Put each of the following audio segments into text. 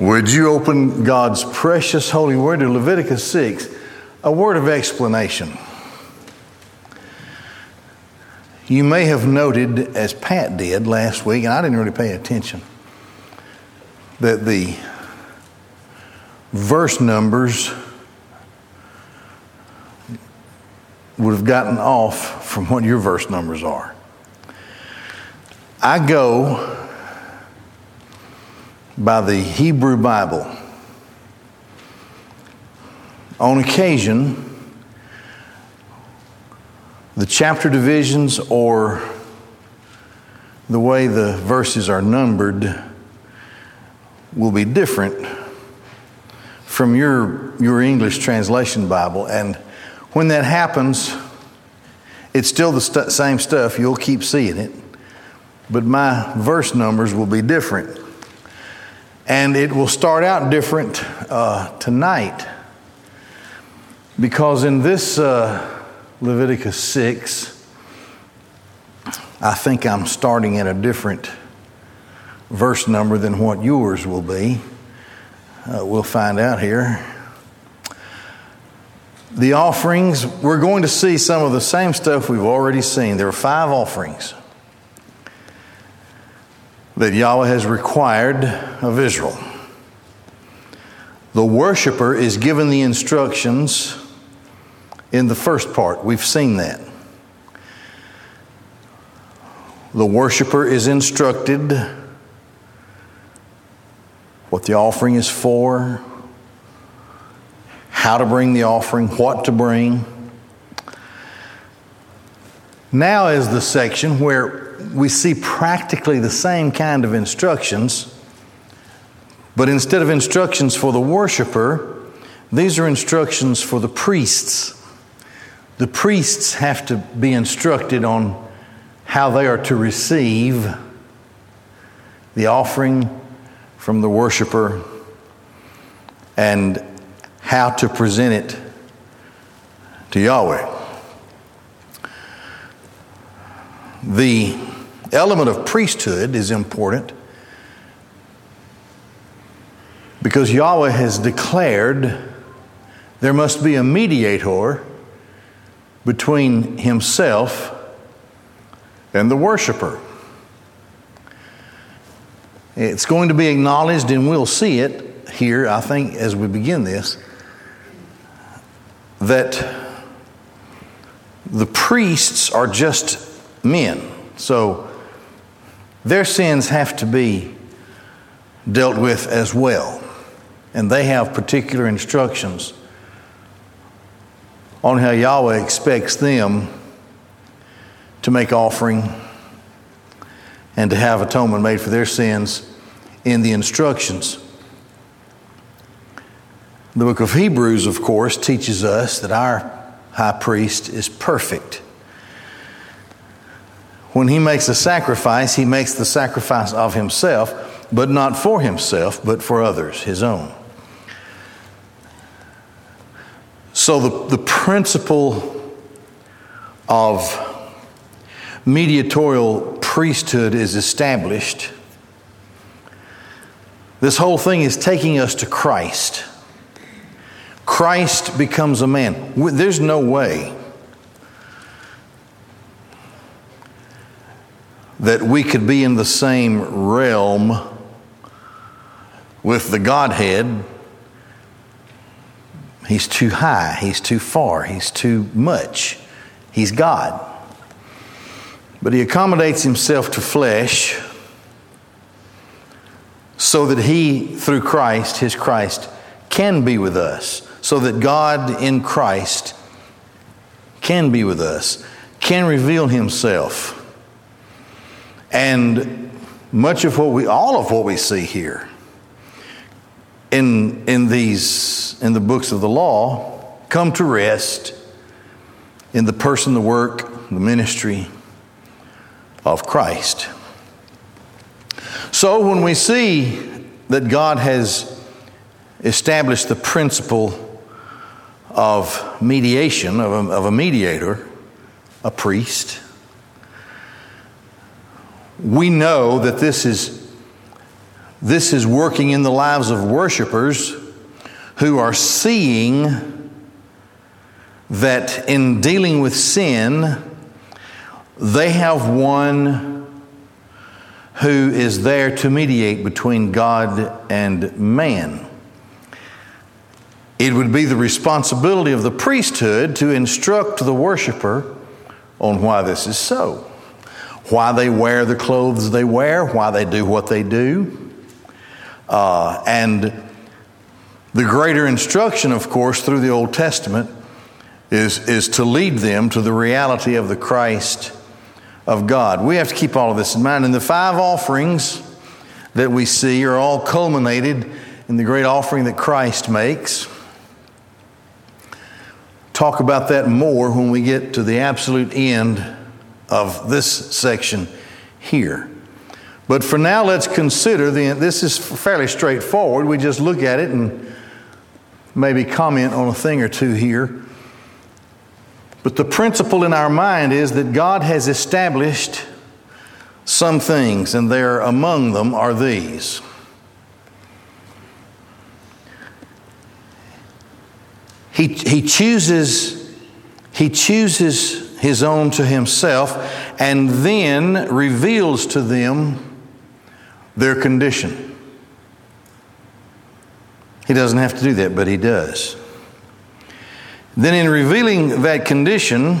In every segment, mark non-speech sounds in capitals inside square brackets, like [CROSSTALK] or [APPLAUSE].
Would you open God's precious holy word to Leviticus 6? A word of explanation. You may have noted, as Pat did last week, and I didn't really pay attention, that the verse numbers would have gotten off from what your verse numbers are. I go by the Hebrew Bible. On occasion, the chapter divisions or the way the verses are numbered will be different from your, your English translation Bible. And when that happens, it's still the st- same stuff. You'll keep seeing it. But my verse numbers will be different. And it will start out different uh, tonight because in this uh, Leviticus 6, I think I'm starting at a different verse number than what yours will be. Uh, we'll find out here. The offerings, we're going to see some of the same stuff we've already seen. There are five offerings that Yahweh has required of Israel. The worshiper is given the instructions in the first part. We've seen that. The worshiper is instructed what the offering is for, how to bring the offering, what to bring. Now is the section where we see practically the same kind of instructions, but instead of instructions for the worshiper, these are instructions for the priests. The priests have to be instructed on how they are to receive the offering from the worshiper and how to present it to Yahweh. The element of priesthood is important because Yahweh has declared there must be a mediator between himself and the worshiper. It's going to be acknowledged, and we'll see it here, I think, as we begin this, that the priests are just men. So their sins have to be dealt with as well. And they have particular instructions on how Yahweh expects them to make offering and to have atonement made for their sins in the instructions. The book of Hebrews, of course, teaches us that our high priest is perfect. When he makes a sacrifice, he makes the sacrifice of himself, but not for himself, but for others, his own. So the, the principle of mediatorial priesthood is established. This whole thing is taking us to Christ. Christ becomes a man. There's no way that we could be in the same realm with the Godhead. He's too high, he's too far, he's too much. He's God. But he accommodates himself to flesh so that he, through Christ, his Christ, can be with us. So that God in Christ can be with us, can reveal himself and much of what we, all of what we see here in, in these, in the books of the law, come to rest in the person, the work, the ministry of Christ. So when we see that God has established the principle of mediation, of a, of a mediator, a priest, we know that this is this is working in the lives of worshipers who are seeing that in dealing with sin, they have one who is there to mediate between God and man. It would be the responsibility of the priesthood to instruct the worshiper on why this is so, why they wear the clothes they wear, why they do what they do. Uh, and the greater instruction, of course, through the Old Testament is, is to lead them to the reality of the Christ of God. We have to keep all of this in mind. And the five offerings that we see are all culminated in the great offering that Christ makes talk about that more when we get to the absolute end of this section here. But for now, let's consider the. This is fairly straightforward. We just look at it and maybe comment on a thing or two here. But the principle in our mind is that God has established some things, and there among them are these. He, he chooses he chooses his own to himself and then reveals to them their condition. He doesn't have to do that, but he does. Then, in revealing that condition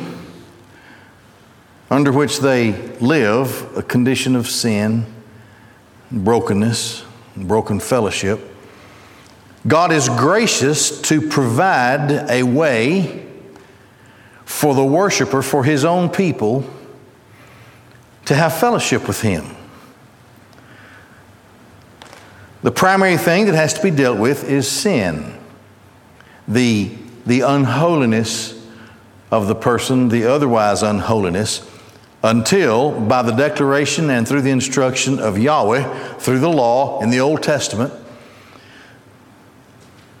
under which they live, a condition of sin, brokenness, broken fellowship, God is gracious to provide a way for the worshiper, for his own people, to have fellowship with him. The primary thing that has to be dealt with is sin, the, the unholiness of the person, the otherwise unholiness, until by the declaration and through the instruction of Yahweh, through the law in the Old Testament,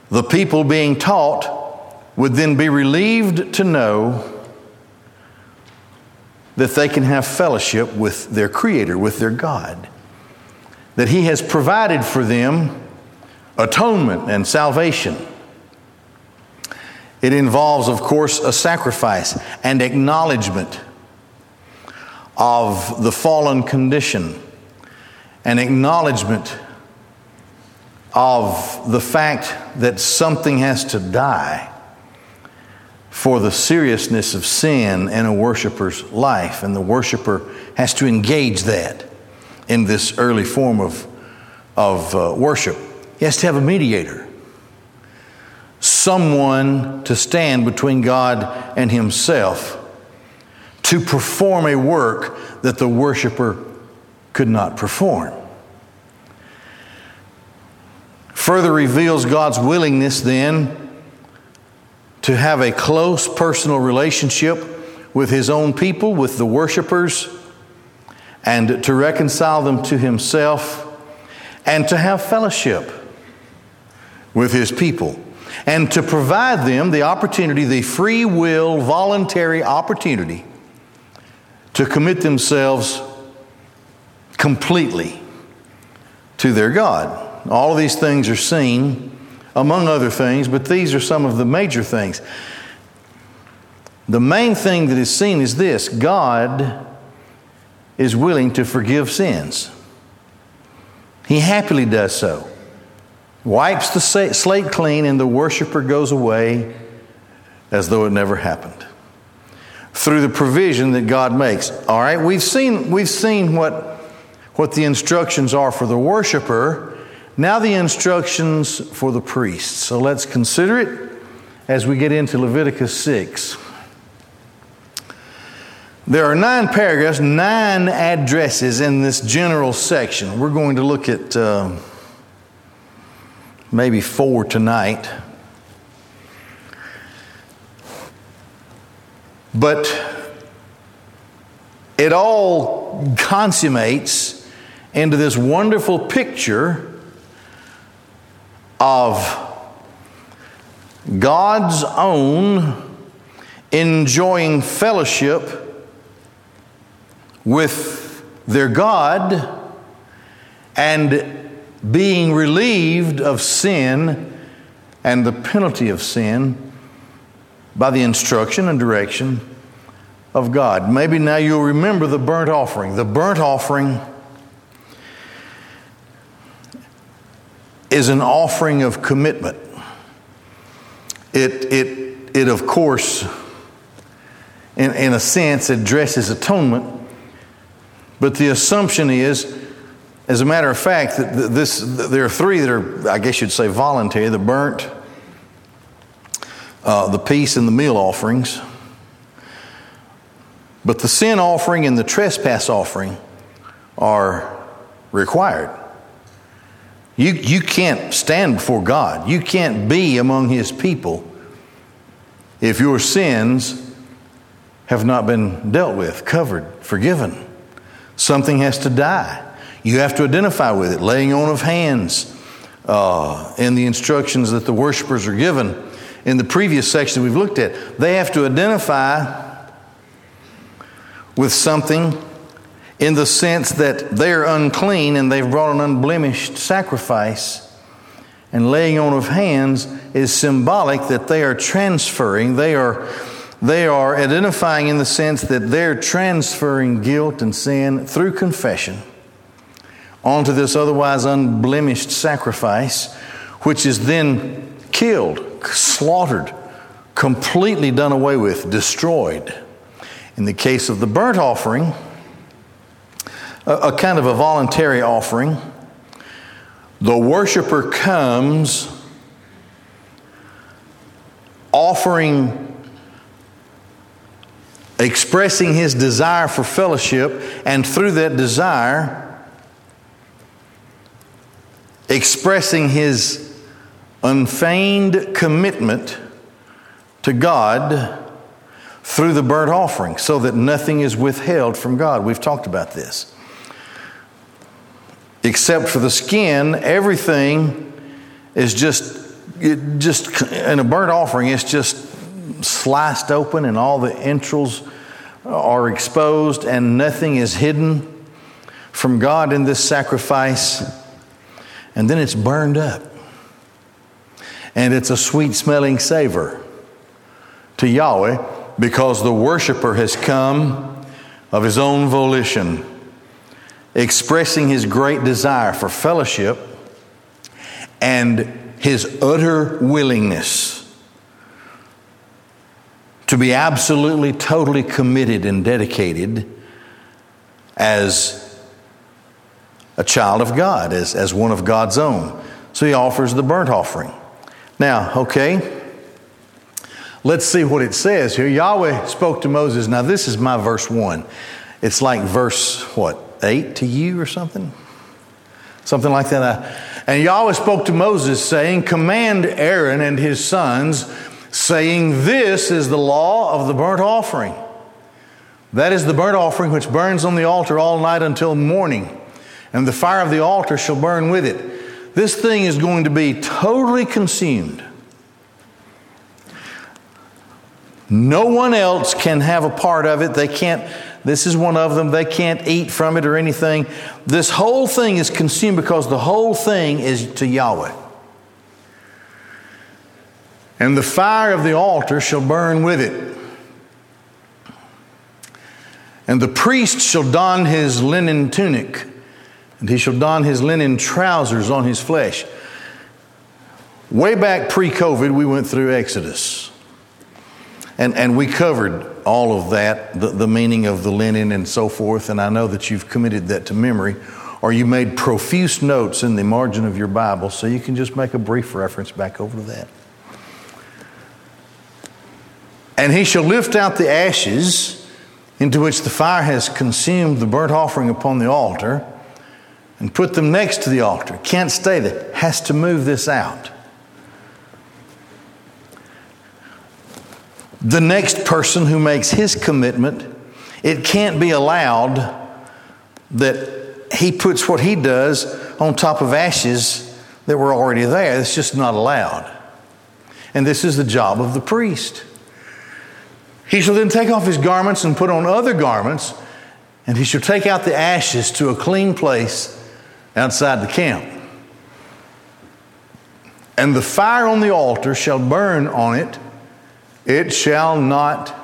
the people being taught would then be relieved to know that they can have fellowship with their Creator, with their God. That He has provided for them atonement and salvation. It involves, of course, a sacrifice and acknowledgement of the fallen condition, an acknowledgement of the fact that something has to die for the seriousness of sin in a worshiper's life, and the worshiper has to engage that in this early form of, of uh, worship. He has to have a mediator, someone to stand between God and himself to perform a work that the worshiper could not perform further reveals God's willingness then to have a close personal relationship with His own people, with the worshipers, and to reconcile them to Himself, and to have fellowship with His people, and to provide them the opportunity, the free will, voluntary opportunity to commit themselves completely to their God. All of these things are seen, among other things, but these are some of the major things. The main thing that is seen is this God is willing to forgive sins. He happily does so. Wipes the slate clean, and the worshiper goes away as though it never happened. Through the provision that God makes. All right, we've seen, we've seen what, what the instructions are for the worshiper. Now, the instructions for the priests. So let's consider it as we get into Leviticus 6. There are nine paragraphs, nine addresses in this general section. We're going to look at uh, maybe four tonight. But it all consummates into this wonderful picture of God's own enjoying fellowship with their God and being relieved of sin and the penalty of sin by the instruction and direction of God. Maybe now you'll remember the burnt offering. The burnt offering is an offering of commitment. It, it, it of course, in, in a sense, addresses atonement, but the assumption is, as a matter of fact, that this, there are three that are, I guess you'd say, voluntary the burnt, uh, the peace, and the meal offerings. But the sin offering and the trespass offering are required. You, you can't stand before God. You can't be among His people if your sins have not been dealt with, covered, forgiven. Something has to die. You have to identify with it. Laying on of hands uh, in the instructions that the worshipers are given in the previous section we've looked at. They have to identify with something in the sense that they're unclean and they've brought an unblemished sacrifice. And laying on of hands is symbolic that they are transferring, they are, they are identifying in the sense that they're transferring guilt and sin through confession onto this otherwise unblemished sacrifice, which is then killed, slaughtered, completely done away with, destroyed. In the case of the burnt offering, a, a kind of a voluntary offering, the worshiper comes offering expressing his desire for fellowship, and through that desire, expressing his unfeigned commitment to God through the burnt offering so that nothing is withheld from God. We've talked about this. Except for the skin, everything is just just in a burnt offering it's just sliced open and all the entrails are exposed and nothing is hidden from God in this sacrifice. And then it's burned up. And it's a sweet smelling savor to Yahweh because the worshiper has come of his own volition, expressing his great desire for fellowship and his utter willingness to be absolutely, totally committed and dedicated as a child of God, as, as one of God's own. So he offers the burnt offering. Now, okay, Let's see what it says here. Yahweh spoke to Moses. Now, this is my verse 1. It's like verse, what, 8 to you or something? Something like that. Uh, and Yahweh spoke to Moses, saying, Command Aaron and his sons, saying, This is the law of the burnt offering. That is the burnt offering which burns on the altar all night until morning, and the fire of the altar shall burn with it. This thing is going to be totally consumed. No one else can have a part of it. They can't, this is one of them. They can't eat from it or anything. This whole thing is consumed because the whole thing is to Yahweh. And the fire of the altar shall burn with it. And the priest shall don his linen tunic, and he shall don his linen trousers on his flesh. Way back pre COVID, we went through Exodus. And, and we covered all of that, the, the meaning of the linen and so forth, and I know that you've committed that to memory, or you made profuse notes in the margin of your Bible, so you can just make a brief reference back over to that. And he shall lift out the ashes into which the fire has consumed the burnt offering upon the altar and put them next to the altar. Can't stay there, has to move this out. the next person who makes his commitment, it can't be allowed that he puts what he does on top of ashes that were already there. It's just not allowed. And this is the job of the priest. He shall then take off his garments and put on other garments, and he shall take out the ashes to a clean place outside the camp. and the fire on the altar shall burn on it, it shall not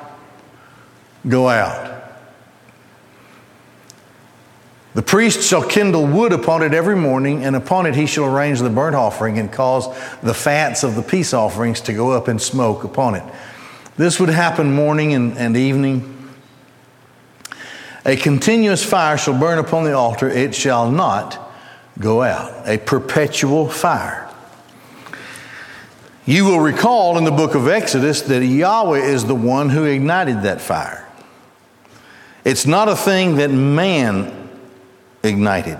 go out. The priest shall kindle wood upon it every morning, and upon it he shall arrange the burnt offering and cause the fats of the peace offerings to go up in smoke upon it. This would happen morning and, and evening. A continuous fire shall burn upon the altar, it shall not go out. A perpetual fire. You will recall in the book of Exodus that Yahweh is the one who ignited that fire. It's not a thing that man ignited.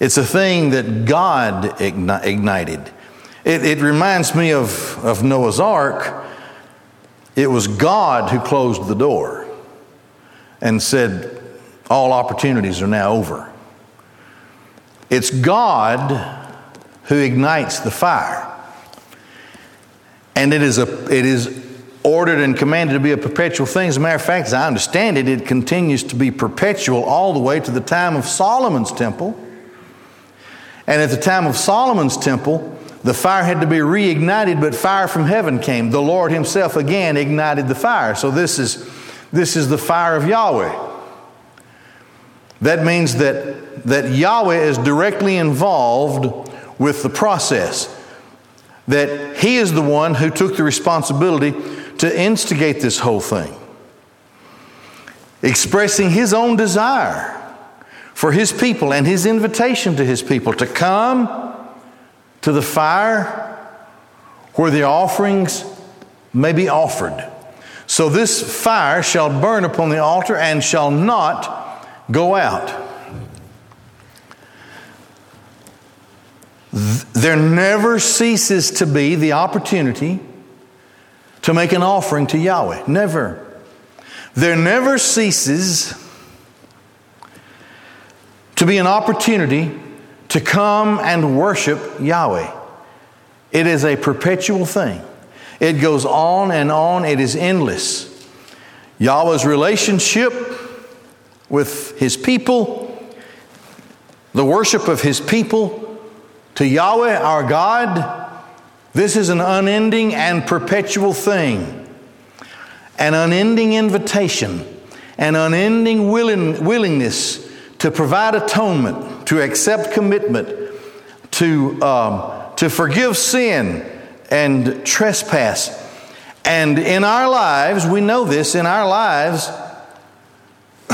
It's a thing that God ignited. It, it reminds me of, of Noah's Ark. It was God who closed the door and said, All opportunities are now over. It's God who ignites the fire. And it is, a, it is ordered and commanded to be a perpetual thing. As a matter of fact, as I understand it, it continues to be perpetual all the way to the time of Solomon's temple. And at the time of Solomon's temple, the fire had to be reignited, but fire from heaven came. The Lord Himself again ignited the fire. So this is, this is the fire of Yahweh. That means that, that Yahweh is directly involved with the process. That He is the one who took the responsibility to instigate this whole thing, expressing his own desire for his people and his invitation to his people to come to the fire where the offerings may be offered. So this fire shall burn upon the altar and shall not go out. There never ceases to be the opportunity to make an offering to Yahweh. Never. There never ceases to be an opportunity to come and worship Yahweh. It is a perpetual thing. It goes on and on, it is endless. Yahweh's relationship with his people, the worship of his people to Yahweh our God, this is an unending and perpetual thing, an unending invitation, an unending willing, willingness to provide atonement, to accept commitment, to, um, to forgive sin and trespass. And in our lives, we know this, in our lives,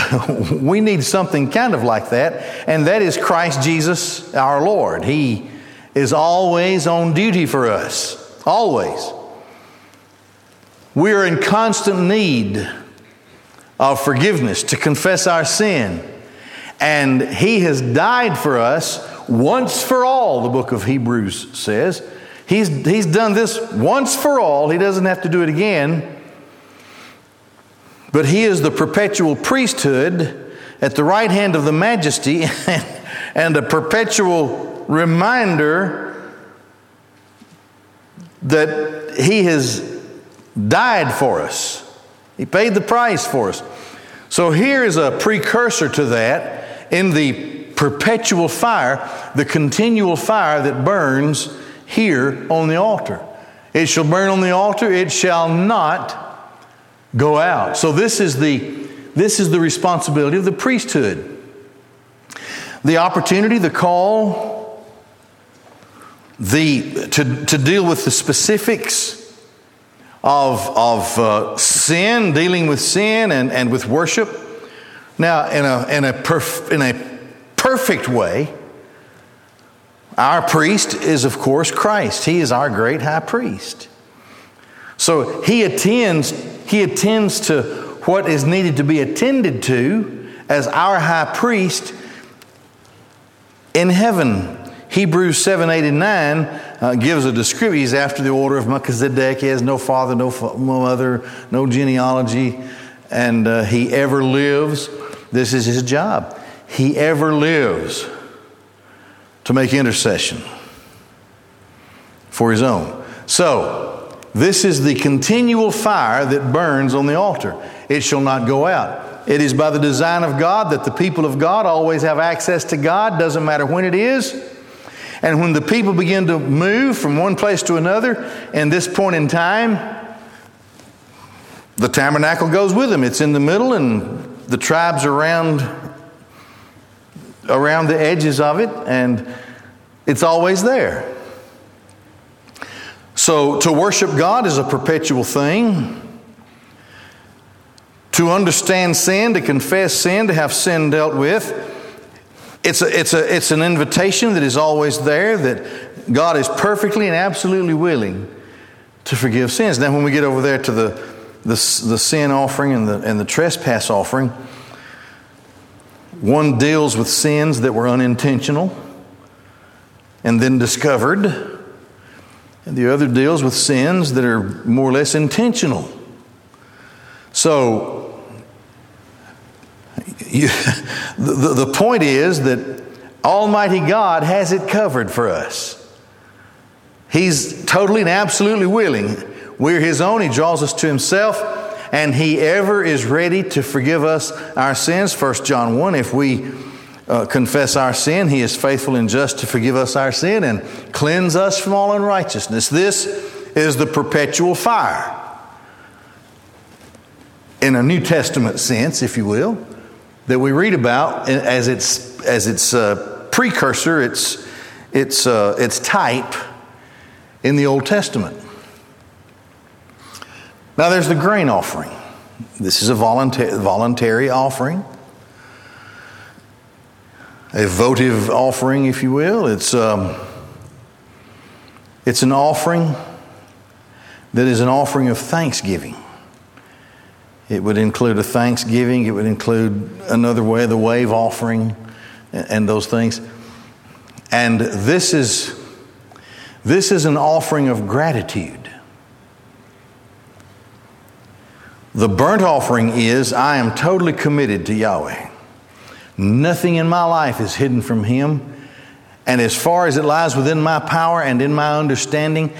[LAUGHS] we need something kind of like that, and that is Christ Jesus our Lord. He is always on duty for us. Always. We are in constant need of forgiveness to confess our sin. And He has died for us once for all, the book of Hebrews says. He's, he's done this once for all. He doesn't have to do it again. But He is the perpetual priesthood at the right hand of the majesty [LAUGHS] and a perpetual reminder that He has died for us. He paid the price for us. So here is a precursor to that in the perpetual fire, the continual fire that burns here on the altar. It shall burn on the altar, it shall not go out. So this is the this is the responsibility of the priesthood. The opportunity, the call, the, to, to deal with the specifics of, of uh, sin, dealing with sin and, and with worship. Now, in a, in, a perf- in a perfect way, our priest is, of course, Christ. He is our great high priest. So he attends, he attends to what is needed to be attended to as our high priest in heaven Hebrews 7, 8, and 9 uh, gives a description. He's after the order of Melchizedek. He has no father, no, mother, no genealogy, and uh, he ever lives. This is his job. He ever lives to make intercession for his own. So, this is the continual fire that burns on the altar. It shall not go out. It is by the design of God that the people of God always have access to God, doesn't matter when it is And when the people begin to move from one place to another, and this point in time, the tabernacle goes with them. It's in the middle, and the tribes around around the edges of it, and it's always there. So to worship God is a perpetual thing. To understand sin, to confess sin, to have sin dealt with, it's, a, it's, a, it's an invitation that is always there that God is perfectly and absolutely willing to forgive sins. Now, when we get over there to the, the, the sin offering and the, and the trespass offering, one deals with sins that were unintentional and then discovered, and the other deals with sins that are more or less intentional. So, you, [LAUGHS] the, the point is that Almighty God has it covered for us. He's totally and absolutely willing. We're His own. He draws us to Himself, and He ever is ready to forgive us our sins. 1 John 1 If we uh, confess our sin, He is faithful and just to forgive us our sin and cleanse us from all unrighteousness. This is the perpetual fire. In a New Testament sense, if you will that we read about as its, as its uh, precursor, its, its, uh, its type in the Old Testament. Now there's the grain offering. This is a voluntary, offering, a votive offering, if you will. It's, um, it's an offering that is an offering of thanksgiving. It would include a thanksgiving. It would include another way, the wave offering, and those things. And this is, this is an offering of gratitude. The burnt offering is I am totally committed to Yahweh. Nothing in my life is hidden from Him. And as far as it lies within my power and in my understanding,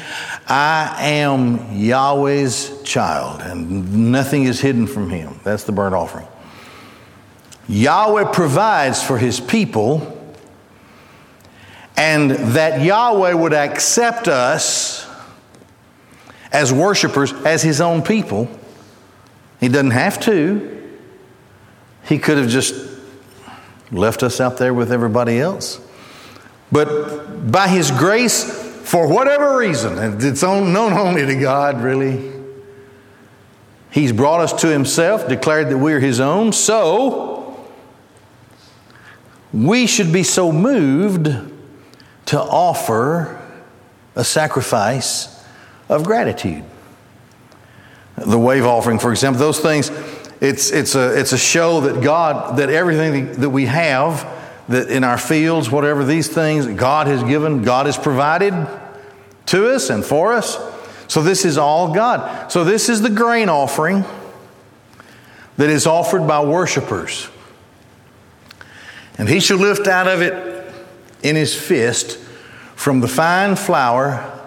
I am Yahweh's child, and nothing is hidden from him. That's the burnt offering. Yahweh provides for his people, and that Yahweh would accept us as worshipers, as his own people. He doesn't have to. He could have just left us out there with everybody else. But by his grace, for whatever reason, it's known only to God, really. He's brought us to Himself, declared that we're His own, so we should be so moved to offer a sacrifice of gratitude. The wave offering, for example, those things, it's, it's, a, it's a show that God, that everything that we have, that in our fields, whatever these things God has given, God has provided, to us and for us. So this is all God. So this is the grain offering that is offered by worshipers. And he shall lift out of it in his fist from the fine flour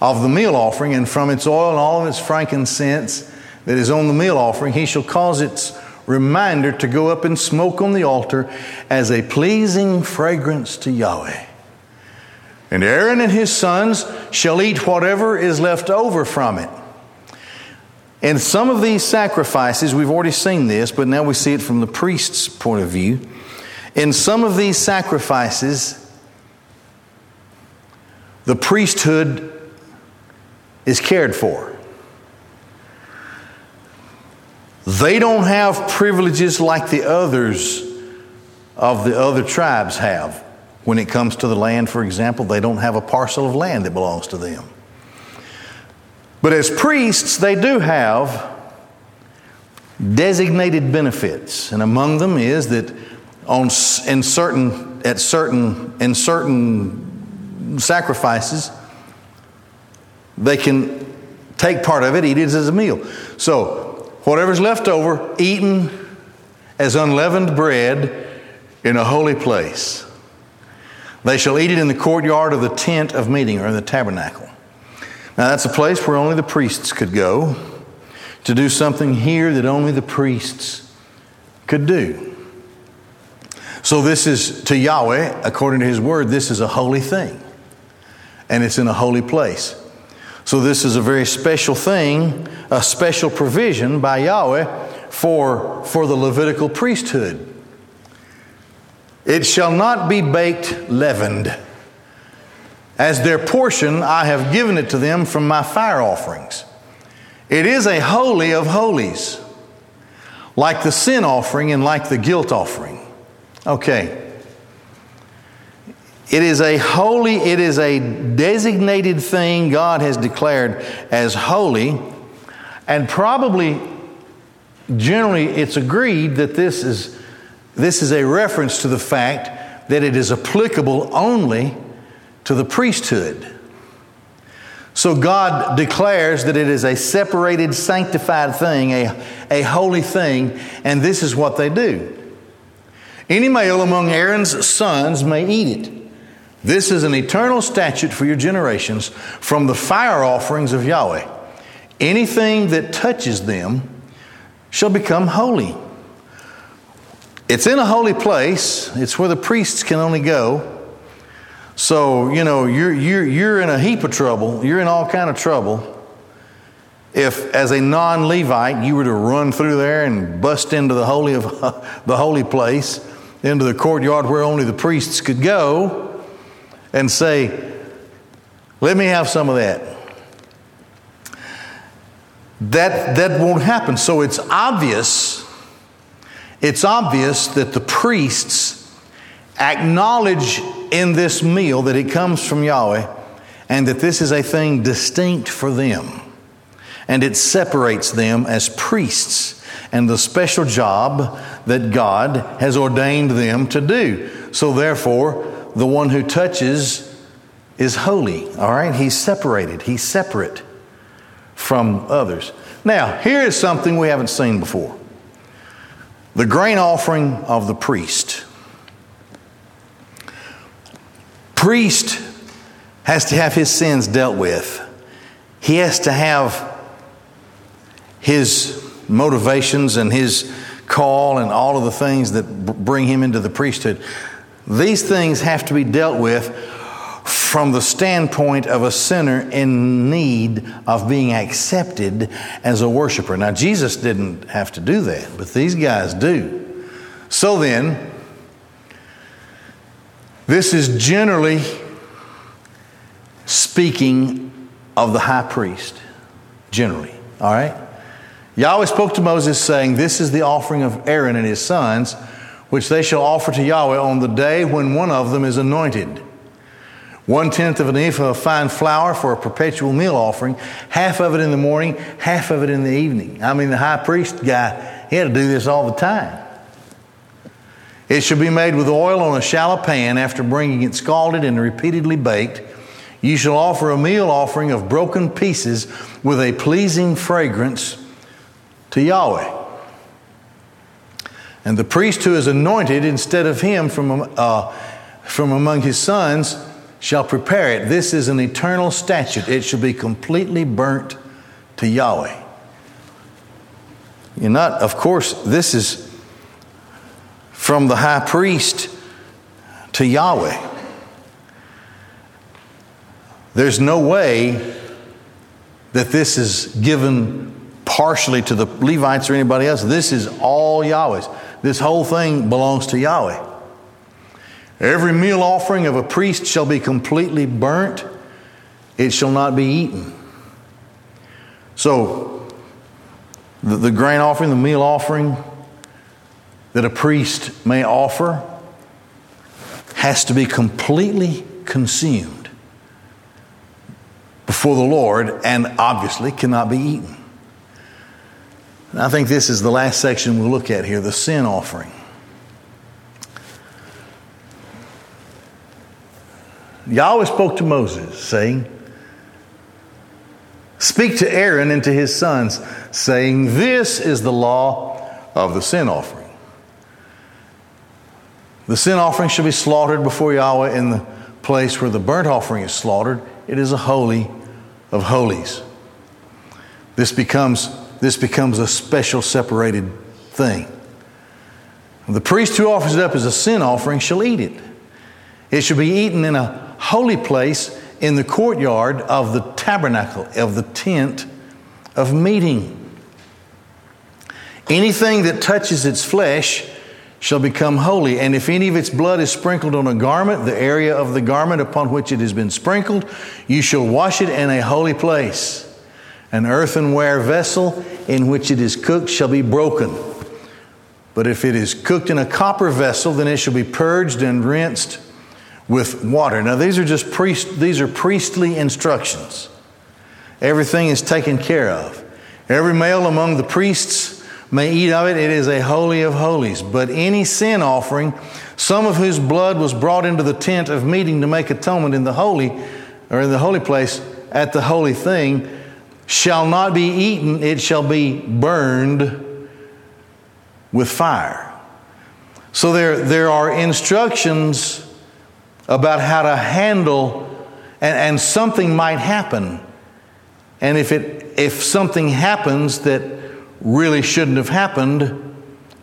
of the meal offering and from its oil and all of its frankincense that is on the meal offering, he shall cause its reminder to go up in smoke on the altar as a pleasing fragrance to Yahweh. And Aaron and his sons shall eat whatever is left over from it. And some of these sacrifices, we've already seen this, but now we see it from the priest's point of view. In some of these sacrifices, the priesthood is cared for. They don't have privileges like the others of the other tribes have. When it comes to the land, for example, they don't have a parcel of land that belongs to them. But as priests, they do have designated benefits, and among them is that on in certain at certain in certain sacrifices, they can take part of it, eat it as a meal. So whatever's left over, eaten as unleavened bread in a holy place. They shall eat it in the courtyard of the tent of meeting or in the tabernacle. Now, that's a place where only the priests could go to do something here that only the priests could do. So, this is to Yahweh, according to his word, this is a holy thing. And it's in a holy place. So, this is a very special thing, a special provision by Yahweh for, for the Levitical priesthood. It shall not be baked leavened. As their portion, I have given it to them from my fire offerings. It is a holy of holies, like the sin offering and like the guilt offering. Okay. It is a holy, it is a designated thing God has declared as holy, and probably generally it's agreed that this is, this is a reference to the fact that it is applicable only to the priesthood. So God declares that it is a separated, sanctified thing, a, a holy thing, and this is what they do. Any male among Aaron's sons may eat it. This is an eternal statute for your generations from the fire offerings of Yahweh. Anything that touches them shall become holy. It's in a holy place, it's where the priests can only go. So, you know, you're, you're, you're in a heap of trouble, you're in all kind of trouble if as a non-levite you were to run through there and bust into the holy of [LAUGHS] the holy place into the courtyard where only the priests could go and say, Let me have some of that. That, that won't happen. So it's obvious, it's obvious that the priests acknowledge in this meal that it comes from Yahweh and that this is a thing distinct for them. And it separates them as priests and the special job that God has ordained them to do. So, therefore, the one who touches is holy, all right? He's separated, he's separate from others. Now, here is something we haven't seen before the grain offering of the priest. Priest has to have his sins dealt with. He has to have his motivations and his call and all of the things that bring him into the priesthood. These things have to be dealt with from the standpoint of a sinner in need of being accepted as a worshiper. Now, Jesus didn't have to do that, but these guys do. So then, this is generally speaking of the high priest, generally, all right? Yahweh spoke to Moses, saying, This is the offering of Aaron and his sons, which they shall offer to Yahweh on the day when one of them is anointed. One tenth of an ephah of fine flour for a perpetual meal offering, half of it in the morning, half of it in the evening. I mean, the high priest guy, he had to do this all the time. It shall be made with oil on a shallow pan after bringing it scalded and repeatedly baked. You shall offer a meal offering of broken pieces with a pleasing fragrance to Yahweh. And the priest who is anointed instead of him from, uh, from among his sons shall prepare it. This is an eternal statute. It shall be completely burnt to Yahweh. You're not, of course, this is from the high priest to Yahweh. There's no way that this is given partially to the Levites or anybody else. This is all Yahweh's. This whole thing belongs to Yahweh. Every meal offering of a priest shall be completely burnt, it shall not be eaten. So, the, the grain offering, the meal offering that a priest may offer has to be completely consumed before the Lord and obviously cannot be eaten. I think this is the last section we'll look at here the sin offering. Yahweh spoke to Moses, saying, Speak to Aaron and to his sons, saying, This is the law of the sin offering. The sin offering shall be slaughtered before Yahweh in the place where the burnt offering is slaughtered. It is a holy of holies. This becomes this becomes a special separated thing. The priest who offers it up as a sin offering shall eat it. It shall be eaten in a holy place in the courtyard of the tabernacle, of the tent of meeting. Anything that touches its flesh shall become holy, and if any of its blood is sprinkled on a garment, the area of the garment upon which it has been sprinkled, you shall wash it in a holy place. An earthenware vessel in which it is cooked shall be broken. But if it is cooked in a copper vessel, then it shall be purged and rinsed with water. Now these are just priest, these are priestly instructions. Everything is taken care of. Every male among the priests may eat of it. It is a holy of holies. But any sin offering, some of whose blood was brought into the tent of meeting to make atonement in the holy or in the holy place at the holy thing, shall not be eaten, it shall be burned with fire. So there, there are instructions about how to handle, and, and something might happen. And if, it, if something happens that really shouldn't have happened,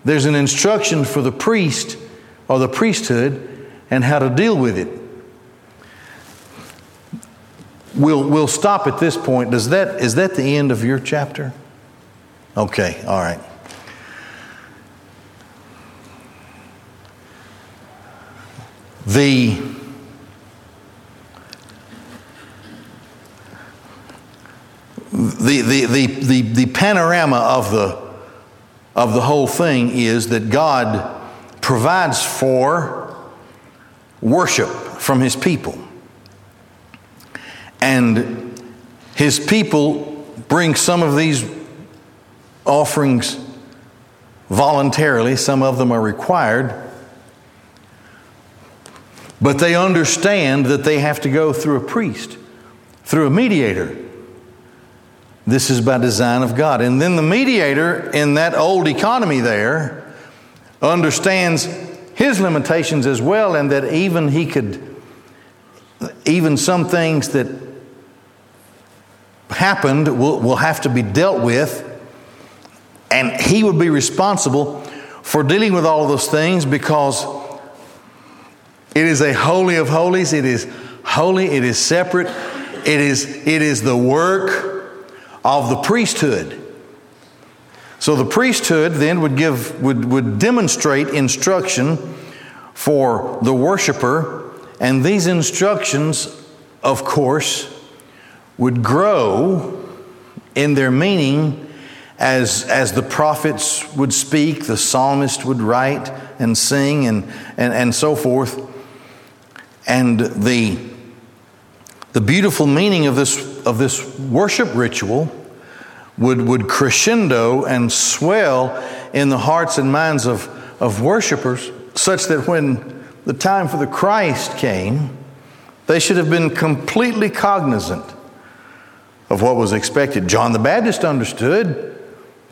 there's an instruction for the priest or the priesthood and how to deal with it. We'll, we'll stop at this point. Does that, is that the end of your chapter? Okay, all right. The the, the, the, the, the panorama of the, of the whole thing is that God provides for worship from His people. And His people bring some of these offerings voluntarily, some of them are required. But they understand that they have to go through a priest, through a mediator. This is by design of God. And then the mediator in that old economy there understands his limitations as well, and that even he could, even some things that happened will, will have to be dealt with, and he would be responsible for dealing with all of those things because it is a holy of holies. It is holy. It is separate. It is, it is the work of the priesthood. So the priesthood then would give, would, would demonstrate instruction for the worshiper, and these instructions, of course, would grow in their meaning as, as the prophets would speak, the psalmist would write and sing, and, and, and so forth. And the, the beautiful meaning of this, of this worship ritual would, would crescendo and swell in the hearts and minds of, of worshipers, such that when the time for the Christ came, they should have been completely cognizant of what was expected. John the Baptist understood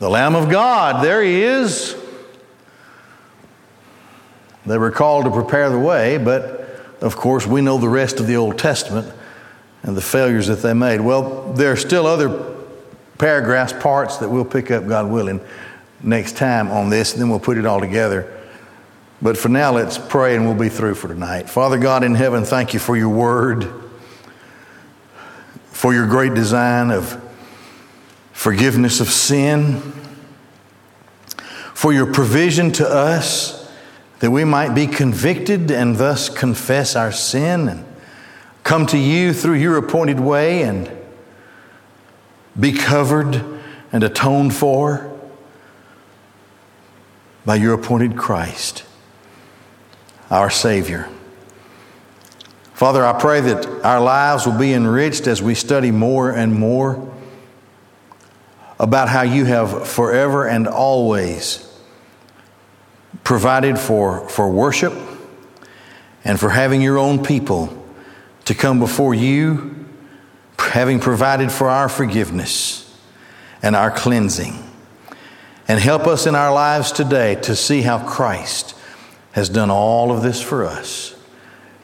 the Lamb of God, there he is. They were called to prepare the way, but of course, we know the rest of the Old Testament and the failures that they made. Well, there are still other paragraphs, parts that we'll pick up, God willing, next time on this, and then we'll put it all together. But for now, let's pray and we'll be through for tonight. Father God in heaven, thank you for your word, for your great design of forgiveness of sin, for your provision to us that we might be convicted and thus confess our sin and come to you through your appointed way and be covered and atoned for by your appointed Christ, our Savior. Father, I pray that our lives will be enriched as we study more and more about how you have forever and always provided for, for worship and for having your own people to come before you, having provided for our forgiveness and our cleansing. And help us in our lives today to see how Christ has done all of this for us.